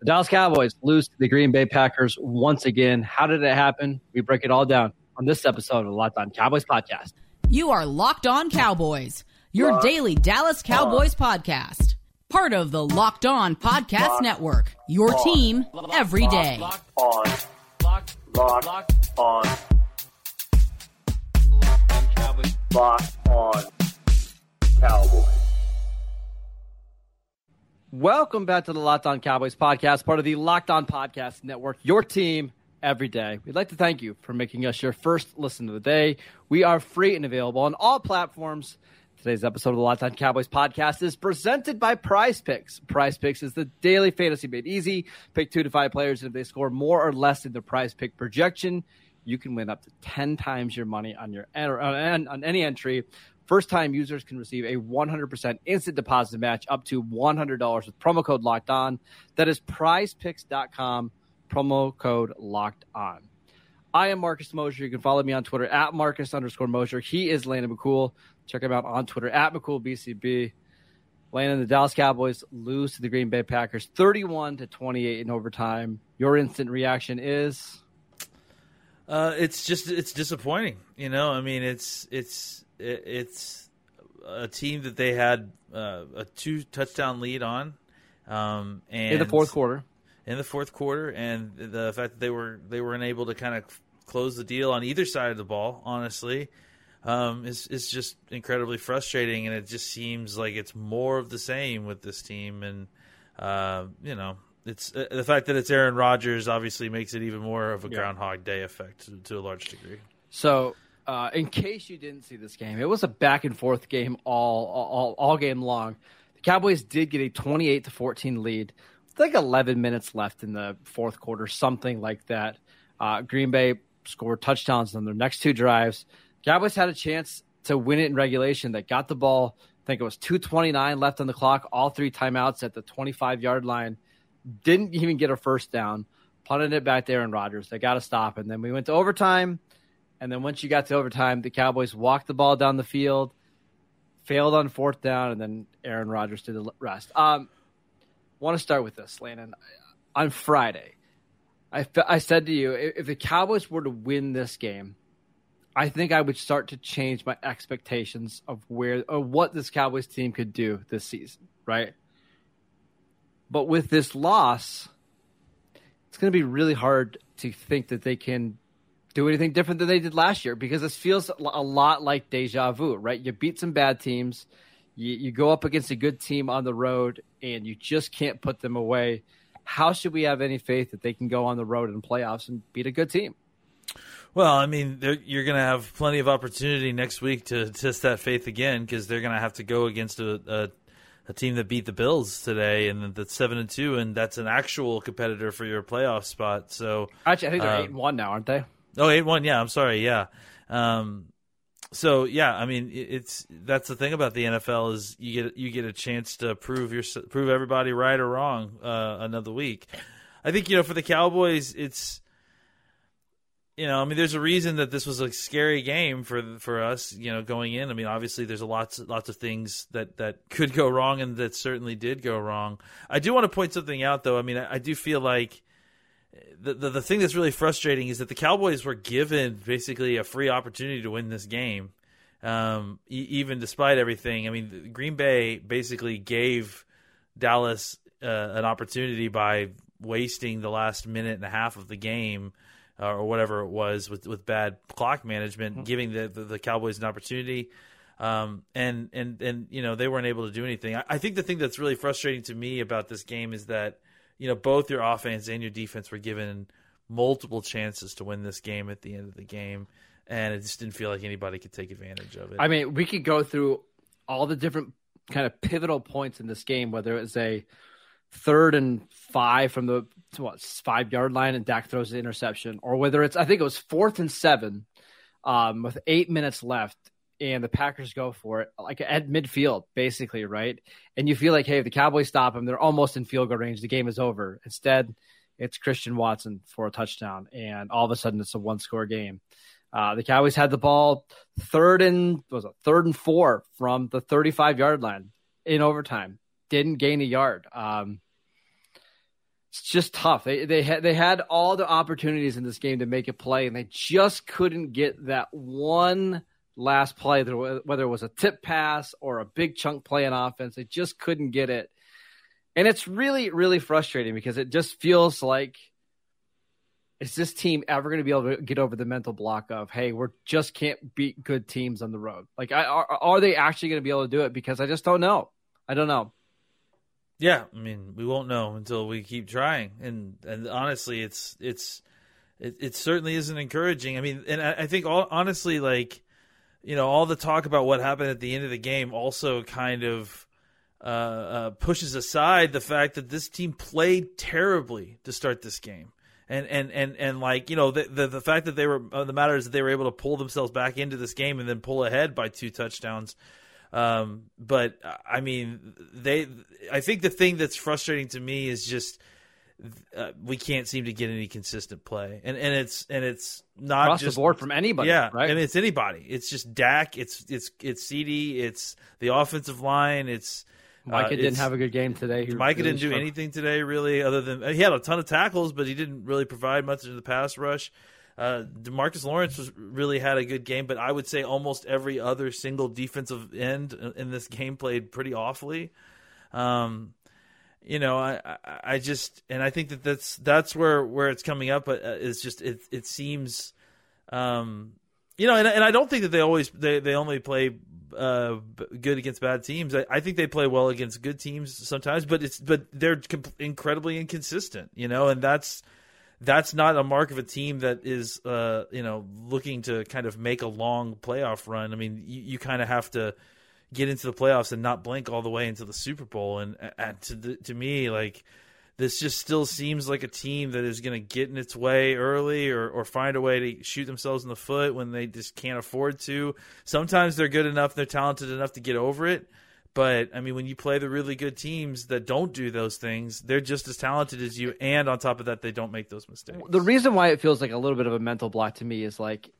The Dallas Cowboys lose to the Green Bay Packers once again. How did it happen? We break it all down on this episode of the Locked On Cowboys podcast. You are Locked On Cowboys, your Locked daily Dallas Cowboys on. podcast. Part of the Locked On Podcast Locked Network. Your on. team every day. Locked on. Locked, Locked on. Locked on Cowboys. Locked on Cowboys. Welcome back to the Locked On Cowboys podcast, part of the Locked On Podcast Network, your team every day. We'd like to thank you for making us your first listen of the day. We are free and available on all platforms. Today's episode of the Locked On Cowboys podcast is presented by Prize Picks. Prize Picks is the daily fantasy made easy. Pick two to five players, and if they score more or less than the prize pick projection, you can win up to 10 times your money on your on, on any entry. First time users can receive a 100% instant deposit match up to $100 with promo code locked on. That is prizepicks.com, promo code locked on. I am Marcus Mosher. You can follow me on Twitter at Marcus underscore Mosher. He is Landon McCool. Check him out on Twitter at McCoolBCB. Landon, the Dallas Cowboys lose to the Green Bay Packers 31 to 28 in overtime. Your instant reaction is? Uh, it's just it's disappointing. You know, I mean, it's it's it's a team that they had uh, a two touchdown lead on, um, and in the fourth quarter. In the fourth quarter, and the fact that they were they were unable to kind of close the deal on either side of the ball, honestly, um, is is just incredibly frustrating. And it just seems like it's more of the same with this team. And uh, you know, it's uh, the fact that it's Aaron Rodgers obviously makes it even more of a yeah. Groundhog Day effect to, to a large degree. So uh, in case you didn't see this game, it was a back and forth game all, all all game long. The Cowboys did get a 28 to 14 lead. With like 11 minutes left in the fourth quarter, something like that. Uh, Green Bay scored touchdowns on their next two drives. Cowboys had a chance to win it in regulation. That got the ball. I think it was 2:29 left on the clock. All three timeouts at the 25 yard line. Didn't even get a first down. Punted it back there, and Rodgers. They got to stop. And then we went to overtime. And then once you got to overtime, the Cowboys walked the ball down the field, failed on fourth down, and then Aaron Rodgers did the rest. Um, want to start with this, Landon. On Friday, I, I said to you, if the Cowboys were to win this game, I think I would start to change my expectations of where or what this Cowboys team could do this season, right? But with this loss, it's going to be really hard to think that they can do anything different than they did last year because this feels a lot like deja vu, right? You beat some bad teams, you, you go up against a good team on the road, and you just can't put them away. How should we have any faith that they can go on the road in playoffs and beat a good team? Well, I mean, you're going to have plenty of opportunity next week to test that faith again because they're going to have to go against a, a, a, team that beat the Bills today and that's seven and two, and that's an actual competitor for your playoff spot. So actually, I think they're uh, eight and one now, aren't they? Oh, eight one. Yeah, I'm sorry. Yeah. Um, so yeah, I mean, it's that's the thing about the NFL is you get you get a chance to prove your prove everybody right or wrong uh, another week. I think you know for the Cowboys, it's you know, I mean, there's a reason that this was a scary game for for us, you know, going in. I mean, obviously, there's a lots lots of things that that could go wrong, and that certainly did go wrong. I do want to point something out, though. I mean, I, I do feel like the, the, the thing that's really frustrating is that the Cowboys were given basically a free opportunity to win this game, um, e- even despite everything. I mean, Green Bay basically gave Dallas uh, an opportunity by wasting the last minute and a half of the game. Uh, or whatever it was with with bad clock management, mm-hmm. giving the, the, the Cowboys an opportunity, um, and and and you know they weren't able to do anything. I, I think the thing that's really frustrating to me about this game is that you know, both your offense and your defense were given multiple chances to win this game at the end of the game, and it just didn't feel like anybody could take advantage of it. I mean, we could go through all the different kind of pivotal points in this game, whether it was a third and five from the what five yard line and Dak throws the interception, or whether it's I think it was fourth and seven um, with eight minutes left and the Packers go for it, like at midfield, basically, right? And you feel like, hey, if the Cowboys stop them, they're almost in field goal range. The game is over. Instead, it's Christian Watson for a touchdown, and all of a sudden, it's a one-score game. Uh, the Cowboys had the ball third and was it third and four from the 35 yard line in overtime. Didn't gain a yard. Um, it's just tough. They they had they had all the opportunities in this game to make a play, and they just couldn't get that one last play. Whether it was a tip pass or a big chunk play in offense, they just couldn't get it. And it's really really frustrating because it just feels like is this team ever going to be able to get over the mental block of hey we're just can't beat good teams on the road? Like are, are they actually going to be able to do it? Because i just don't know. I don't know. Yeah i mean we won't know until we keep trying. And and honestly it's it's it, it certainly isn't encouraging. I mean and i, I think all, honestly like you know all the talk about what happened at the end of the game also kind of uh, uh, pushes aside the fact that this team played terribly to start this game and and and and like you know the the, the fact that they were uh, the matter is that they were able to pull themselves back into this game and then pull ahead by two touchdowns. Um, but I mean, they. I think the thing that's frustrating to me is just uh, we can't seem to get any consistent play, and and it's and it's not across just the board from anybody. Yeah, right? and it's anybody. It's just Dak. It's it's it's CeeDee. It's the offensive line. It's Micah uh, didn't have a good game today. He Micah really didn't do anything today, really, other than he had a ton of tackles, but he didn't really provide much in the pass rush. Uh, Demarcus Lawrence was really had a good game, but I would say almost every other single defensive end in this game played pretty awfully. Um, you know, I, I, just and I think that that's that's where where it's coming up. But uh, it's just it it seems, um, you know, and, and I don't think that they always they they only play uh, good against bad teams. I, I, think they play well against good teams sometimes, but it's but they're comp- incredibly inconsistent, you know, and that's that's not a mark of a team that is uh, you know looking to kind of make a long playoff run. I mean, you, you kind of have to get into the playoffs and not blink all the way into the Super Bowl. And, to the, to me, like this just still seems like a team that is going to get in its way early or, or find a way to shoot themselves in the foot when they just can't afford to. Sometimes they're good enough, they're talented enough to get over it. But I mean, when you play the really good teams that don't do those things, they're just as talented as you, and on top of that, they don't make those mistakes. The reason why it feels like a little bit of a mental block to me is like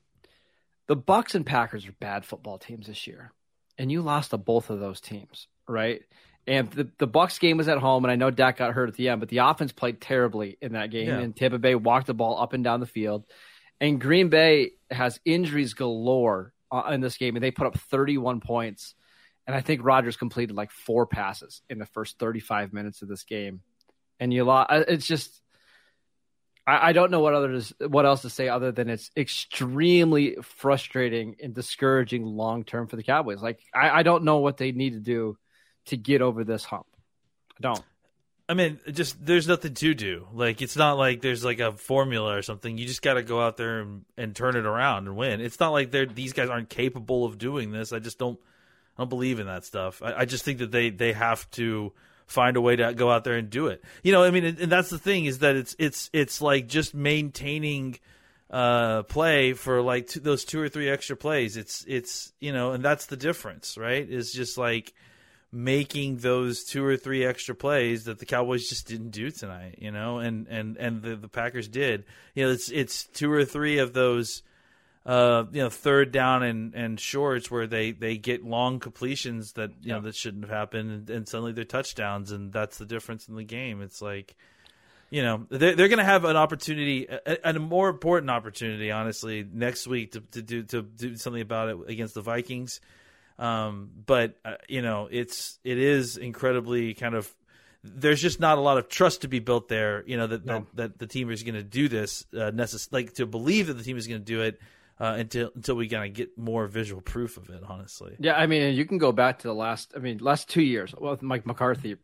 the Bucs and Packers are bad football teams this year, and you lost to both of those teams, right? And the, the Bucs game was at home, and I know Dak got hurt at the end, but the offense played terribly in that game. Yeah. And Tampa Bay walked the ball up and down the field. And Green Bay has injuries galore uh, in this game, and they put up 31 points. And I think Rodgers completed like four passes in the first 35 minutes of this game. And you lost. Uh, it's just, I, I don't know what others, what else to say other than it's extremely frustrating and discouraging long term for the Cowboys. Like I, I don't know what they need to do to get over this hump. I don't. I mean, just there's nothing to do. Like it's not like there's like a formula or something. You just got to go out there and, and turn it around and win. It's not like they're these guys aren't capable of doing this. I just don't I don't believe in that stuff. I, I just think that they they have to find a way to go out there and do it. You know, I mean, and, that's the thing is that it's it's it's like just maintaining uh, play for like two, those two or three extra plays. It's it's you know, and that's the difference, right? Is just like making those two or three extra plays that the Cowboys just didn't do tonight, you know, and and and the, the Packers did. You know, it's it's two or three of those uh, you know, third down and, and shorts where they, they get long completions that you yeah. know that shouldn't have happened and, and, suddenly they're touchdowns and that's the difference in the game. It's like you know, they're, they're going to have an opportunity, a, a, more important opportunity, honestly, next week to, to do to do something about it against the Vikings. Um, but uh, you know, it's it is incredibly kind of there's just not a lot of trust to be built there. You know that no. that, that, the team is going to do this uh, necess- like to believe that the team is going to do it. Uh, until until we kind of get more visual proof of it, honestly. Yeah, I mean, you can go back to the last. I mean, last two years with Mike McCarthy. It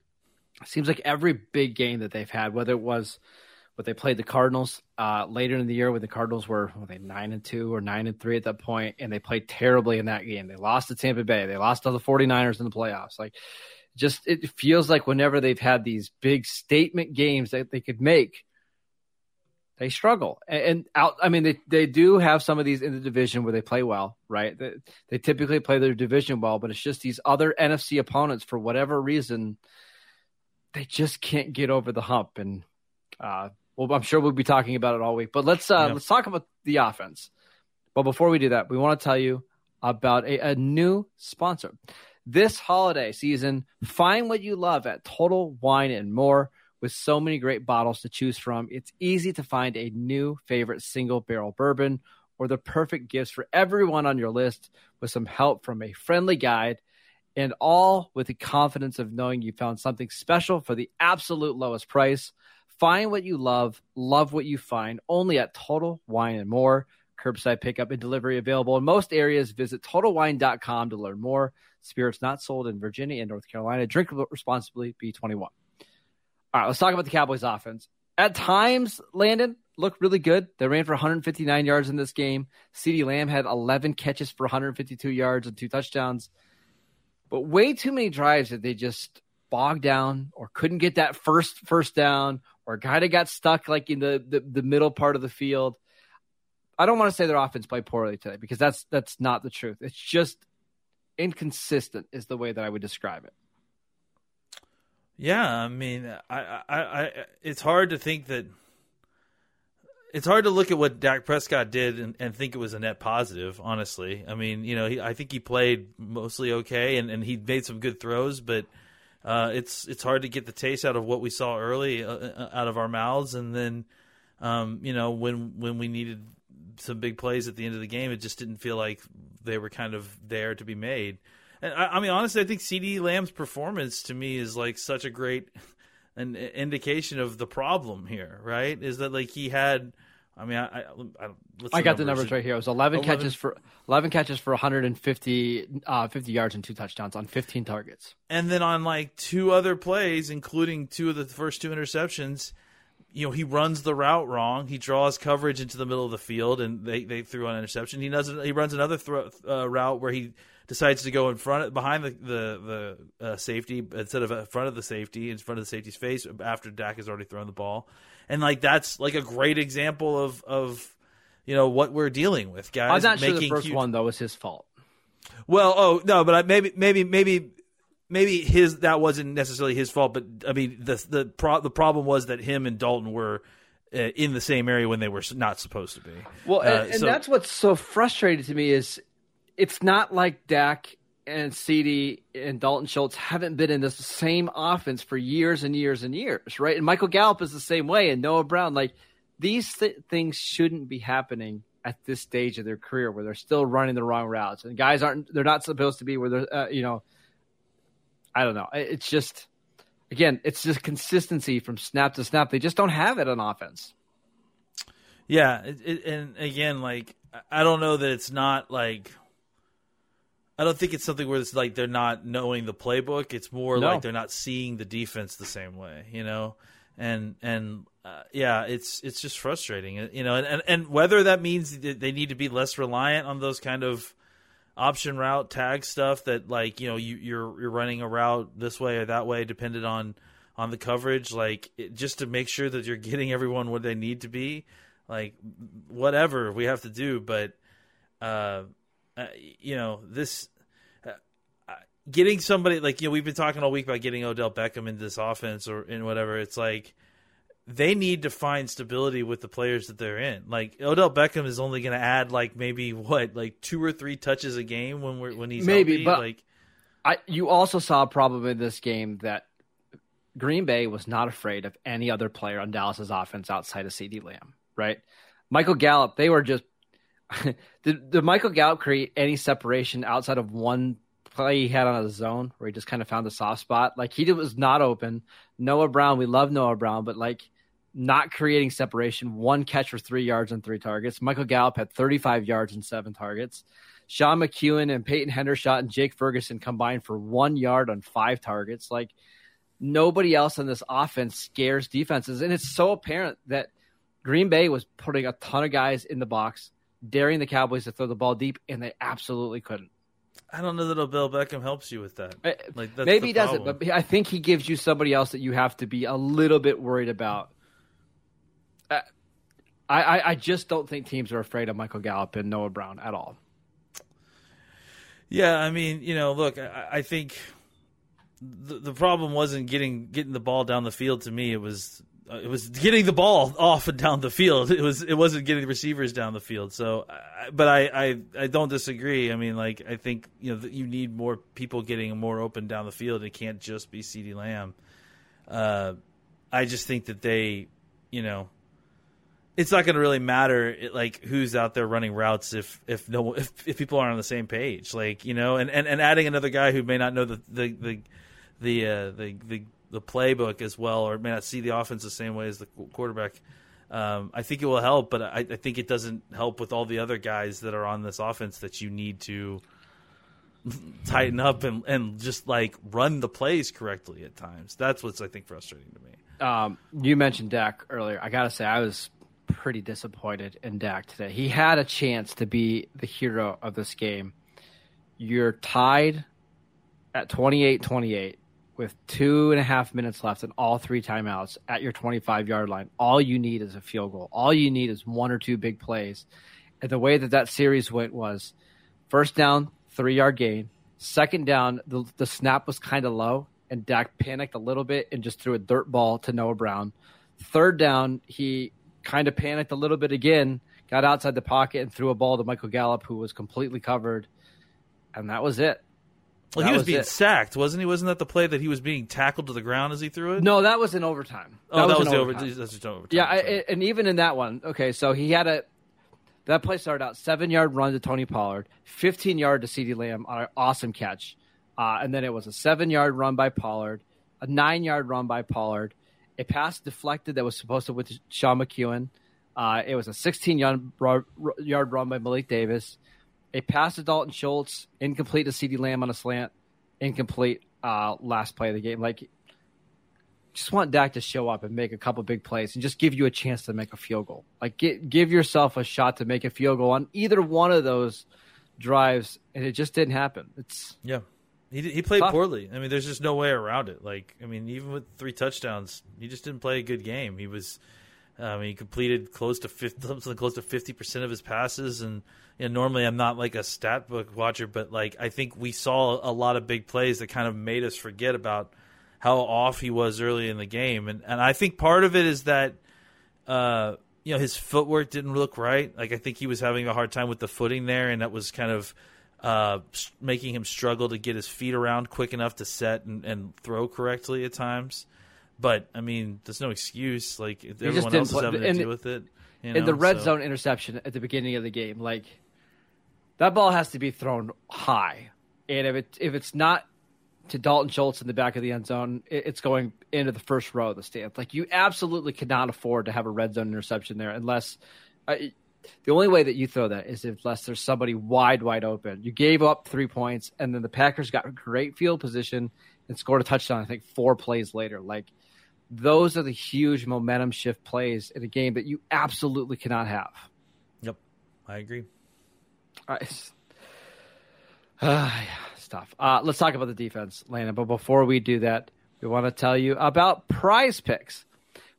seems like every big game that they've had, whether it was but they played the Cardinals uh, later in the year when the Cardinals were, were they nine and two or nine and three at that point, and they played terribly in that game. They lost to Tampa Bay. They lost to the 49ers in the playoffs. Like, just it feels like whenever they've had these big statement games that they could make, they struggle. And, out, I mean, they they do have some of these in the division where they play well, right? They, they typically play their division well, but it's just these other NFC opponents for whatever reason, they just can't get over the hump and. Uh, well, I'm sure we'll be talking about it all week. But let's uh, yeah. let's talk about the offense. But before we do that, we want to tell you about a, a new sponsor. This holiday season, find what you love at Total Wine and More With so many great bottles to choose from, it's easy to find a new favorite single barrel bourbon or the perfect gifts for everyone on your list with some help from a friendly guide and all with the confidence of knowing you found something special for the absolute lowest price. Find what you love, love what you find only at Total Wine and More. Curbside pickup and delivery available in most areas. Visit TotalWine.com to learn more. Spirits not sold in Virginia and North Carolina. Drink responsibly. B21. All right, let's talk about the Cowboys offense. At times, Landon looked really good. They ran for 159 yards in this game. CeeDee Lamb had 11 catches for 152 yards and two touchdowns. But way too many drives that they just bogged down or couldn't get that first first down or kind of got stuck like in the, the, the middle part of the field. I don't want to say their offense played poorly today because that's that's not the truth. It's just inconsistent is the way that I would describe it. Yeah, I mean, I, I, I, it's hard to think that. It's hard to look at what Dak Prescott did and, and think it was a net positive. Honestly, I mean, you know, he, I think he played mostly okay, and, and he made some good throws, but uh, it's it's hard to get the taste out of what we saw early uh, uh out of our mouths, and then, um, you know, when when we needed some big plays at the end of the game, it just didn't feel like they were kind of there to be made. I, I mean, honestly, I think CeeDee Lamb's performance to me is like such a great an indication of the problem here, right? Is that like he had. I mean, I I, I, I got the numbers right here. It was 11, 11, catches for 11 catches for 150 uh, 50 yards and two touchdowns on 15 targets. And then on like two other plays, including two of the first two interceptions, you know, he runs the route wrong. He draws coverage into the middle of the field, and they, they threw an interception. He doesn't. he runs another throw, uh, route where he decides to go in front behind the the, the uh, safety instead of in front of the safety in front of the safety's face after Dak has already thrown the ball, and like that's like a great example of of you know what we're dealing with, guys. I'm not sure the first huge... one though was his fault. Well, oh no, but I, maybe maybe maybe maybe his that wasn't necessarily his fault, but I mean the the pro, the problem was that him and Dalton were uh, in the same area when they were not supposed to be. Well, and, uh, and that's what's so frustrating to me is it's not like Dak and CeeDee and Dalton Schultz haven't been in this same offense for years and years and years, right? And Michael Gallup is the same way, and Noah Brown. Like these th- things shouldn't be happening at this stage of their career where they're still running the wrong routes and guys aren't they're not supposed to be where they're uh, you know I don't know. It's just again, it's just consistency from snap to snap. They just don't have it on offense. Yeah, it, it, and again, like I don't know that it's not like I don't think it's something where it's like they're not knowing the playbook. It's more no. like they're not seeing the defense the same way, you know. And and uh, yeah, it's it's just frustrating, you know. And, and and whether that means they need to be less reliant on those kind of option route tag stuff that like you know you, you're you're running a route this way or that way dependent on on the coverage like it, just to make sure that you're getting everyone where they need to be like whatever we have to do but uh, uh you know this uh, uh, getting somebody like you know we've been talking all week about getting Odell Beckham into this offense or in whatever it's like they need to find stability with the players that they're in. Like Odell Beckham is only going to add like maybe what like two or three touches a game when we're when he's maybe, healthy. but like I you also saw problem in this game that Green Bay was not afraid of any other player on Dallas's offense outside of CeeDee Lamb, right? Michael Gallup, they were just did, did Michael Gallup create any separation outside of one play he had on a zone where he just kind of found a soft spot? Like he was not open. Noah Brown, we love Noah Brown, but like not creating separation, one catch for three yards and three targets. Michael Gallup had 35 yards and seven targets. Sean McKeon and Peyton Hendershot and Jake Ferguson combined for one yard on five targets. Like nobody else in this offense scares defenses. And it's so apparent that Green Bay was putting a ton of guys in the box, daring the Cowboys to throw the ball deep, and they absolutely couldn't. I don't know that Odell Beckham helps you with that. Eh, like, Maybe he doesn't, but I think he gives you somebody else that you have to be a little bit worried about I, I, just don't think teams are afraid of Michael Gallup and Noah Brown at all. Yeah, I mean, you know, look, I, I think the, the problem wasn't getting getting the ball down the field. To me, it was uh, it was getting the ball off and down the field. It was it wasn't getting the receivers down the field. So, but I, I I don't disagree. I mean, like I think you know you need more people getting more open down the field. It can't just be CeeDee Lamb. Uh, I just think that they, you know, it's not going to really matter like who's out there running routes if if no if, if people aren't on the same page like you know and, and, and adding another guy who may not know the the the the, uh, the the the playbook as well or may not see the offense the same way as the quarterback um, I think it will help but I, I think it doesn't help with all the other guys that are on this offense that you need to tighten up and and just like run the plays correctly at times that's what's I think frustrating to me um, you mentioned Dak earlier I gotta say I was pretty disappointed in Dak today. He had a chance to be the hero of this game. You're tied at 28 28 with two and a half minutes left and all three timeouts at your 25 yard line. All you need is a field goal. All you need is one or two big plays. And the way that that series went was first down, three yard gain. Second down, the, the snap was kind of low, and Dak panicked a little bit and just threw a dirt ball to Noah Brown. Third down, he kind of panicked a little bit again, got outside the pocket and threw a ball to Michael Gallup, who was completely covered, and that was it. Well, that he was, was being it. sacked, wasn't he? Wasn't that the play that he was being tackled to the ground as he threw it? No, that was in overtime. Oh, that, that was, was overtime. Over, that's just overtime. Yeah, I, and even in that one, okay, so he had a that play started out seven yard run to Tony Pollard, fifteen yard to CeeDee Lamb on an awesome catch, uh, and then it was a seven yard run by Pollard, a nine yard run by Pollard, a pass deflected that was supposed to with Sean McKeon. Uh, it was a 16 yard, yard run by Malik Davis, a pass to Dalton Schultz, incomplete to CeeDee Lamb on a slant, incomplete uh, last play of the game. Like, just want Dak to show up and make a couple big plays and just give you a chance to make a field goal. Like, get, give yourself a shot to make a field goal on either one of those drives, and it just didn't happen. It's yeah. He he played tough. poorly. I mean, there's just no way around it. Like, I mean, even with three touchdowns, he just didn't play a good game. He was um, he completed close to 50, something close to fifty percent of his passes, and you know, normally I'm not like a stat book watcher, but like I think we saw a lot of big plays that kind of made us forget about how off he was early in the game, and and I think part of it is that. Uh, you know his footwork didn't look right. Like I think he was having a hard time with the footing there, and that was kind of uh, making him struggle to get his feet around quick enough to set and, and throw correctly at times. But I mean, there's no excuse. Like everyone else is having to deal with it. You know, in the red so. zone interception at the beginning of the game, like that ball has to be thrown high, and if it if it's not to Dalton Schultz in the back of the end zone, it's going into the first row of the stands. Like you absolutely cannot afford to have a red zone interception there unless. Uh, the only way that you throw that is unless there's somebody wide, wide open. You gave up three points, and then the Packers got great field position and scored a touchdown. I think four plays later. Like those are the huge momentum shift plays in a game that you absolutely cannot have. Yep, I agree. All right. Uh, yeah, stuff. Uh, let's talk about the defense, Landon. But before we do that, we want to tell you about Prize Picks.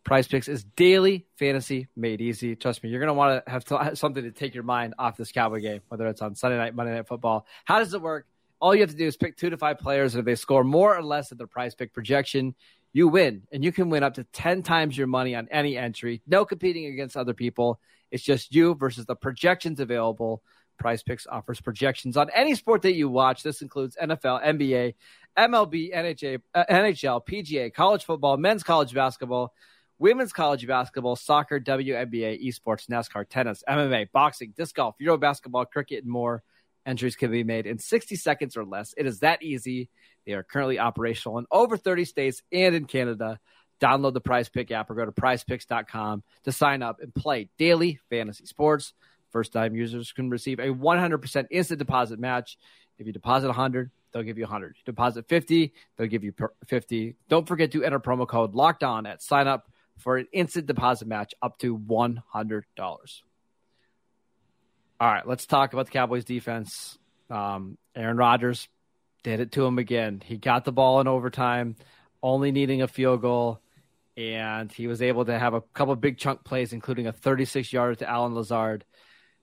Prize Picks is daily fantasy made easy. Trust me, you're going to want to have something to take your mind off this Cowboy game, whether it's on Sunday night, Monday night football. How does it work? All you have to do is pick two to five players, and if they score more or less than their prize pick projection, you win. And you can win up to 10 times your money on any entry. No competing against other people. It's just you versus the projections available. Prize Picks offers projections on any sport that you watch. This includes NFL, NBA, MLB, NHA, uh, NHL, PGA, college football, men's college basketball, women's college basketball, soccer, WNBA, esports, NASCAR, tennis, MMA, boxing, disc golf, Euro basketball, cricket, and more. Entries can be made in 60 seconds or less. It is that easy. They are currently operational in over 30 states and in Canada. Download the Prize Pick app or go to prizepicks.com to sign up and play daily fantasy sports. First time users can receive a 100% instant deposit match. If you deposit 100, they'll give you 100. Deposit 50, they'll give you 50. Don't forget to enter promo code locked on at sign up for an instant deposit match up to $100. All right, let's talk about the Cowboys defense. Um, Aaron Rodgers did it to him again. He got the ball in overtime, only needing a field goal, and he was able to have a couple big chunk plays, including a 36 yarder to Allen Lazard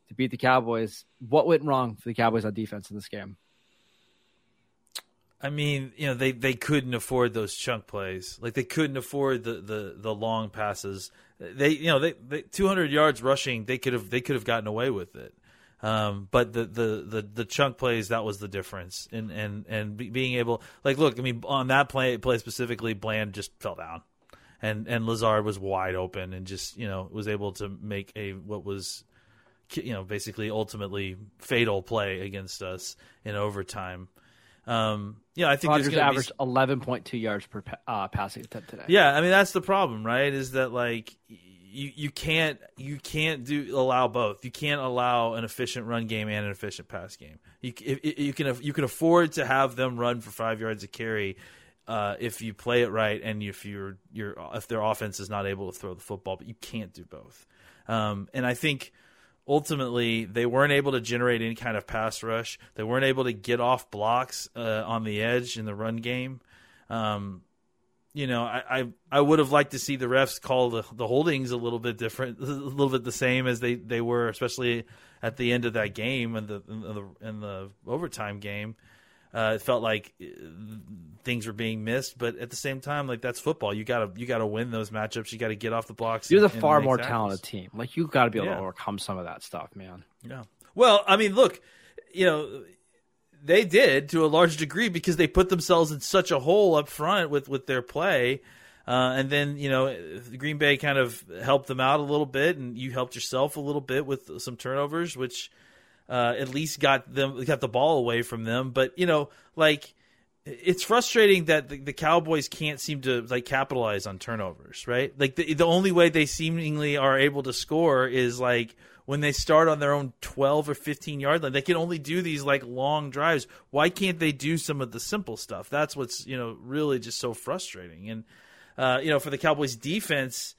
to beat the Cowboys. What went wrong for the Cowboys on defense in this game? I mean, you know, they, they couldn't afford those chunk plays. Like they couldn't afford the, the, the long passes. They you know they, they 200 yards rushing. They could have they could have gotten away with it. Um, but the, the, the, the chunk plays that was the difference, and and and being able like look, I mean on that play play specifically, Bland just fell down, and and Lazard was wide open and just you know was able to make a what was you know basically ultimately fatal play against us in overtime. Um, yeah, I think Rodgers averaged be... eleven point two yards per uh, passing attempt today. Yeah, I mean that's the problem, right? Is that like you you can't you can't do allow both. You can't allow an efficient run game and an efficient pass game. You you can you can afford to have them run for five yards a carry uh, if you play it right and if you're your if their offense is not able to throw the football, but you can't do both. Um, and I think ultimately they weren't able to generate any kind of pass rush. They weren't able to get off blocks uh, on the edge in the run game. Um, you know, I, I, I would have liked to see the refs call the, the holdings a little bit different, a little bit the same as they, they were, especially at the end of that game and the in the, in the overtime game. Uh, it felt like uh, things were being missed, but at the same time, like that's football. You gotta you gotta win those matchups. You got to get off the blocks. You're the far more talented team. Like you got to be able yeah. to overcome some of that stuff, man. Yeah. Well, I mean, look, you know, they did to a large degree because they put themselves in such a hole up front with with their play. Uh, and then you know Green Bay kind of helped them out a little bit, and you helped yourself a little bit with some turnovers, which uh, at least got them got the ball away from them. But you know, like it's frustrating that the, the, Cowboys can't seem to like capitalize on turnovers, right? Like the the only way they seemingly are able to score is like when they start on their own 12 or 15 yard line. They can only do these like long drives. Why can't they do some of the simple stuff? That's what's, you know, really just so frustrating. And uh, you know, for the Cowboys defense,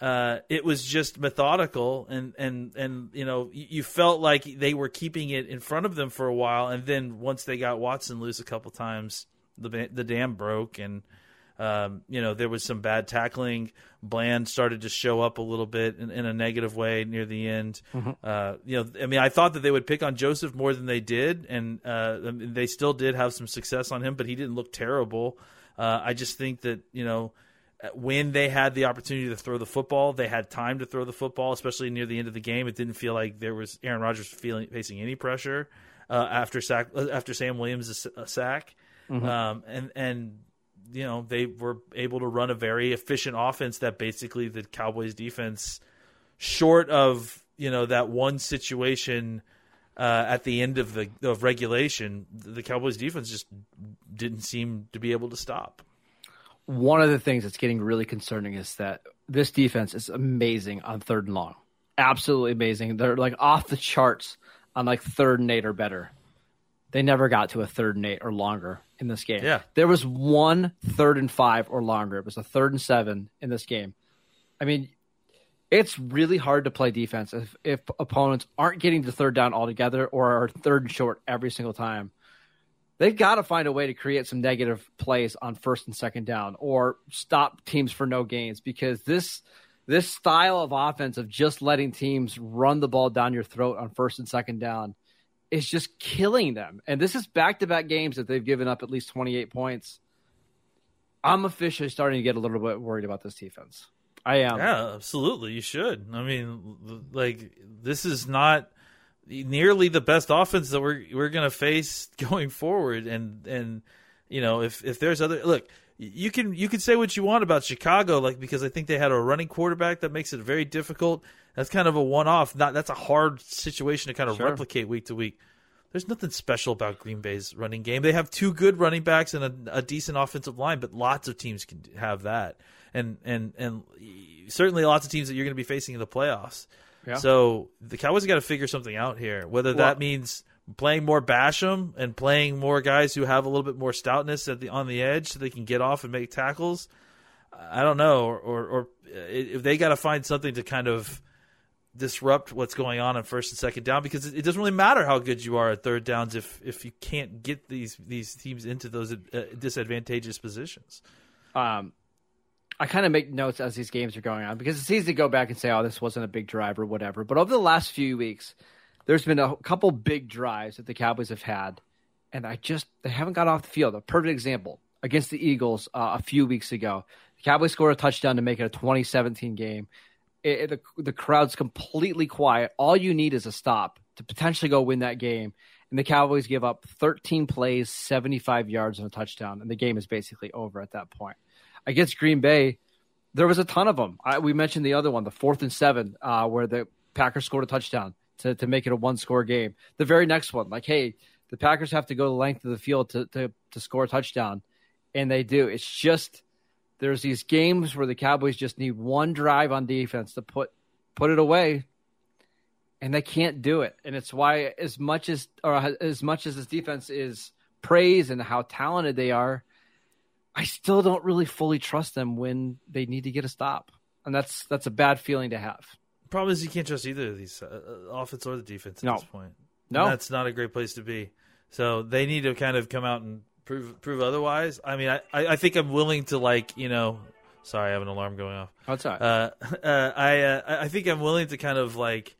uh, it was just methodical and and and you know you felt like they were keeping it in front of them for a while and then once they got Watson loose a couple times the the dam broke and um, you know there was some bad tackling Bland started to show up a little bit in, in a negative way near the end mm-hmm. uh, you know I mean I thought that they would pick on Joseph more than they did and uh, they still did have some success on him but he didn't look terrible uh, I just think that you know when they had the opportunity to throw the football, they had time to throw the football, especially near the end of the game. It didn't feel like there was Aaron Rodgers feeling facing any pressure uh, after sack after Sam Williams' sack, mm-hmm. um, and and you know they were able to run a very efficient offense that basically the Cowboys defense, short of you know that one situation. Uh, at the end of the of regulation, the Cowboys defense just didn't seem to be able to stop one of the things that's getting really concerning is that this defense is amazing on third and long. Absolutely amazing. They're like off the charts on like third and eight or better. They never got to a third and eight or longer in this game. Yeah. There was one third and five or longer. It was a third and seven in this game. I mean, it's really hard to play defense if, if opponents aren't getting the third down altogether or are third and short every single time they've got to find a way to create some negative plays on first and second down or stop teams for no gains because this this style of offense of just letting teams run the ball down your throat on first and second down is just killing them. And this is back to back games that they've given up at least 28 points. I'm officially starting to get a little bit worried about this defense. I am. Yeah, absolutely. You should. I mean, like this is not nearly the best offense that we're we're going to face going forward. And and you know if if there's other look, you can you can say what you want about Chicago, like because I think they had a running quarterback that makes it very difficult. That's kind of a one off. Not that's a hard situation to kind of sure. replicate week to week. There's nothing special about Green Bay's running game. They have two good running backs and a, a decent offensive line, but lots of teams can have that, and and and certainly lots of teams that you're going to be facing in the playoffs. Yeah. So the Cowboys got to figure something out here. Whether well, that means playing more Basham and playing more guys who have a little bit more stoutness at the on the edge, so they can get off and make tackles. I don't know, or or, or if they got to find something to kind of disrupt what's going on in first and second down because it, doesn't really matter how good you are at third downs if if you can't get these these teams into those uh, disadvantageous positions. Um, I kind of make notes as these games are going on because it's easy to go back and say, "Oh, this wasn't a big drive or whatever." But over the last few weeks, there's been a couple big drives that the Cowboys have had, and I just they haven't got off the field. A perfect example against the Eagles uh, a few weeks ago, the Cowboys scored a touchdown to make it a 2017 game. It, it, the, the crowd's completely quiet. All you need is a stop to potentially go win that game. And the Cowboys give up 13 plays, 75 yards, and a touchdown, and the game is basically over at that point against Green Bay, there was a ton of them. I, we mentioned the other one, the fourth and seven, uh, where the Packers scored a touchdown to, to make it a one score game. The very next one, like, hey, the Packers have to go the length of the field to, to, to score a touchdown. And they do. It's just there's these games where the Cowboys just need one drive on defense to put put it away. And they can't do it. And it's why as much as or as much as this defense is praised and how talented they are, I still don't really fully trust them when they need to get a stop. And that's that's a bad feeling to have. Problem is you can't trust either of these uh, uh offense or the defense at no. this point. No, and that's not a great place to be. So they need to kind of come out and prove prove otherwise. I mean, I, I think I'm willing to like you know. Sorry, I have an alarm going off. What's that? Uh, uh, I uh, I think I'm willing to kind of like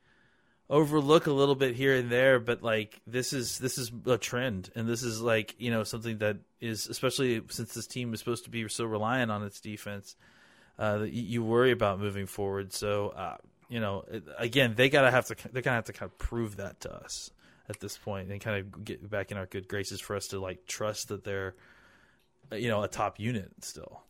overlook a little bit here and there, but like this is this is a trend, and this is like you know something that is especially since this team is supposed to be so reliant on its defense. Uh, that you worry about moving forward. So, uh, you know, again, they gotta have to they're gonna have to kind of prove that to us at this point and kind of get back in our good graces for us to like trust that they're you know a top unit still.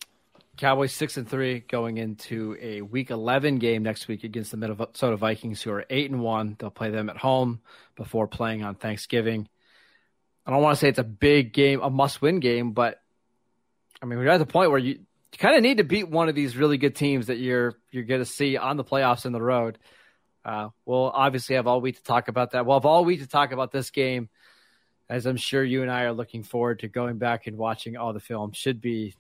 Cowboys six and three going into a week eleven game next week against the Minnesota Vikings, who are eight and one. They'll play them at home before playing on Thanksgiving. I don't want to say it's a big game, a must-win game, but I mean we're at the point where you, you kind of need to beat one of these really good teams that you're you're going to see on the playoffs in the road. Uh, we'll obviously have all week to talk about that. We'll have all week to talk about this game, as I'm sure you and I are looking forward to going back and watching all the film. Should be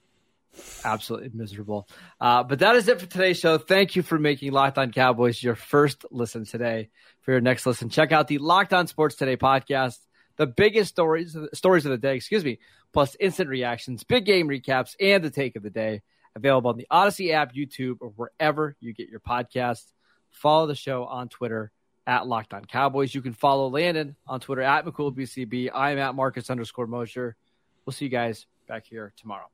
absolutely miserable. Uh, but that is it for today's show. Thank you for making Locked On Cowboys your first listen today. For your next listen, check out the Locked On Sports Today podcast, the biggest stories stories of the day, excuse me, plus instant reactions, big game recaps, and the take of the day. Available on the Audacy app, YouTube, or wherever you get your podcasts. Follow the show on Twitter at Locked On Cowboys. You can follow Landon on Twitter at McCoolBCB. I am at Marcus underscore Mosher. We'll see you guys back here tomorrow.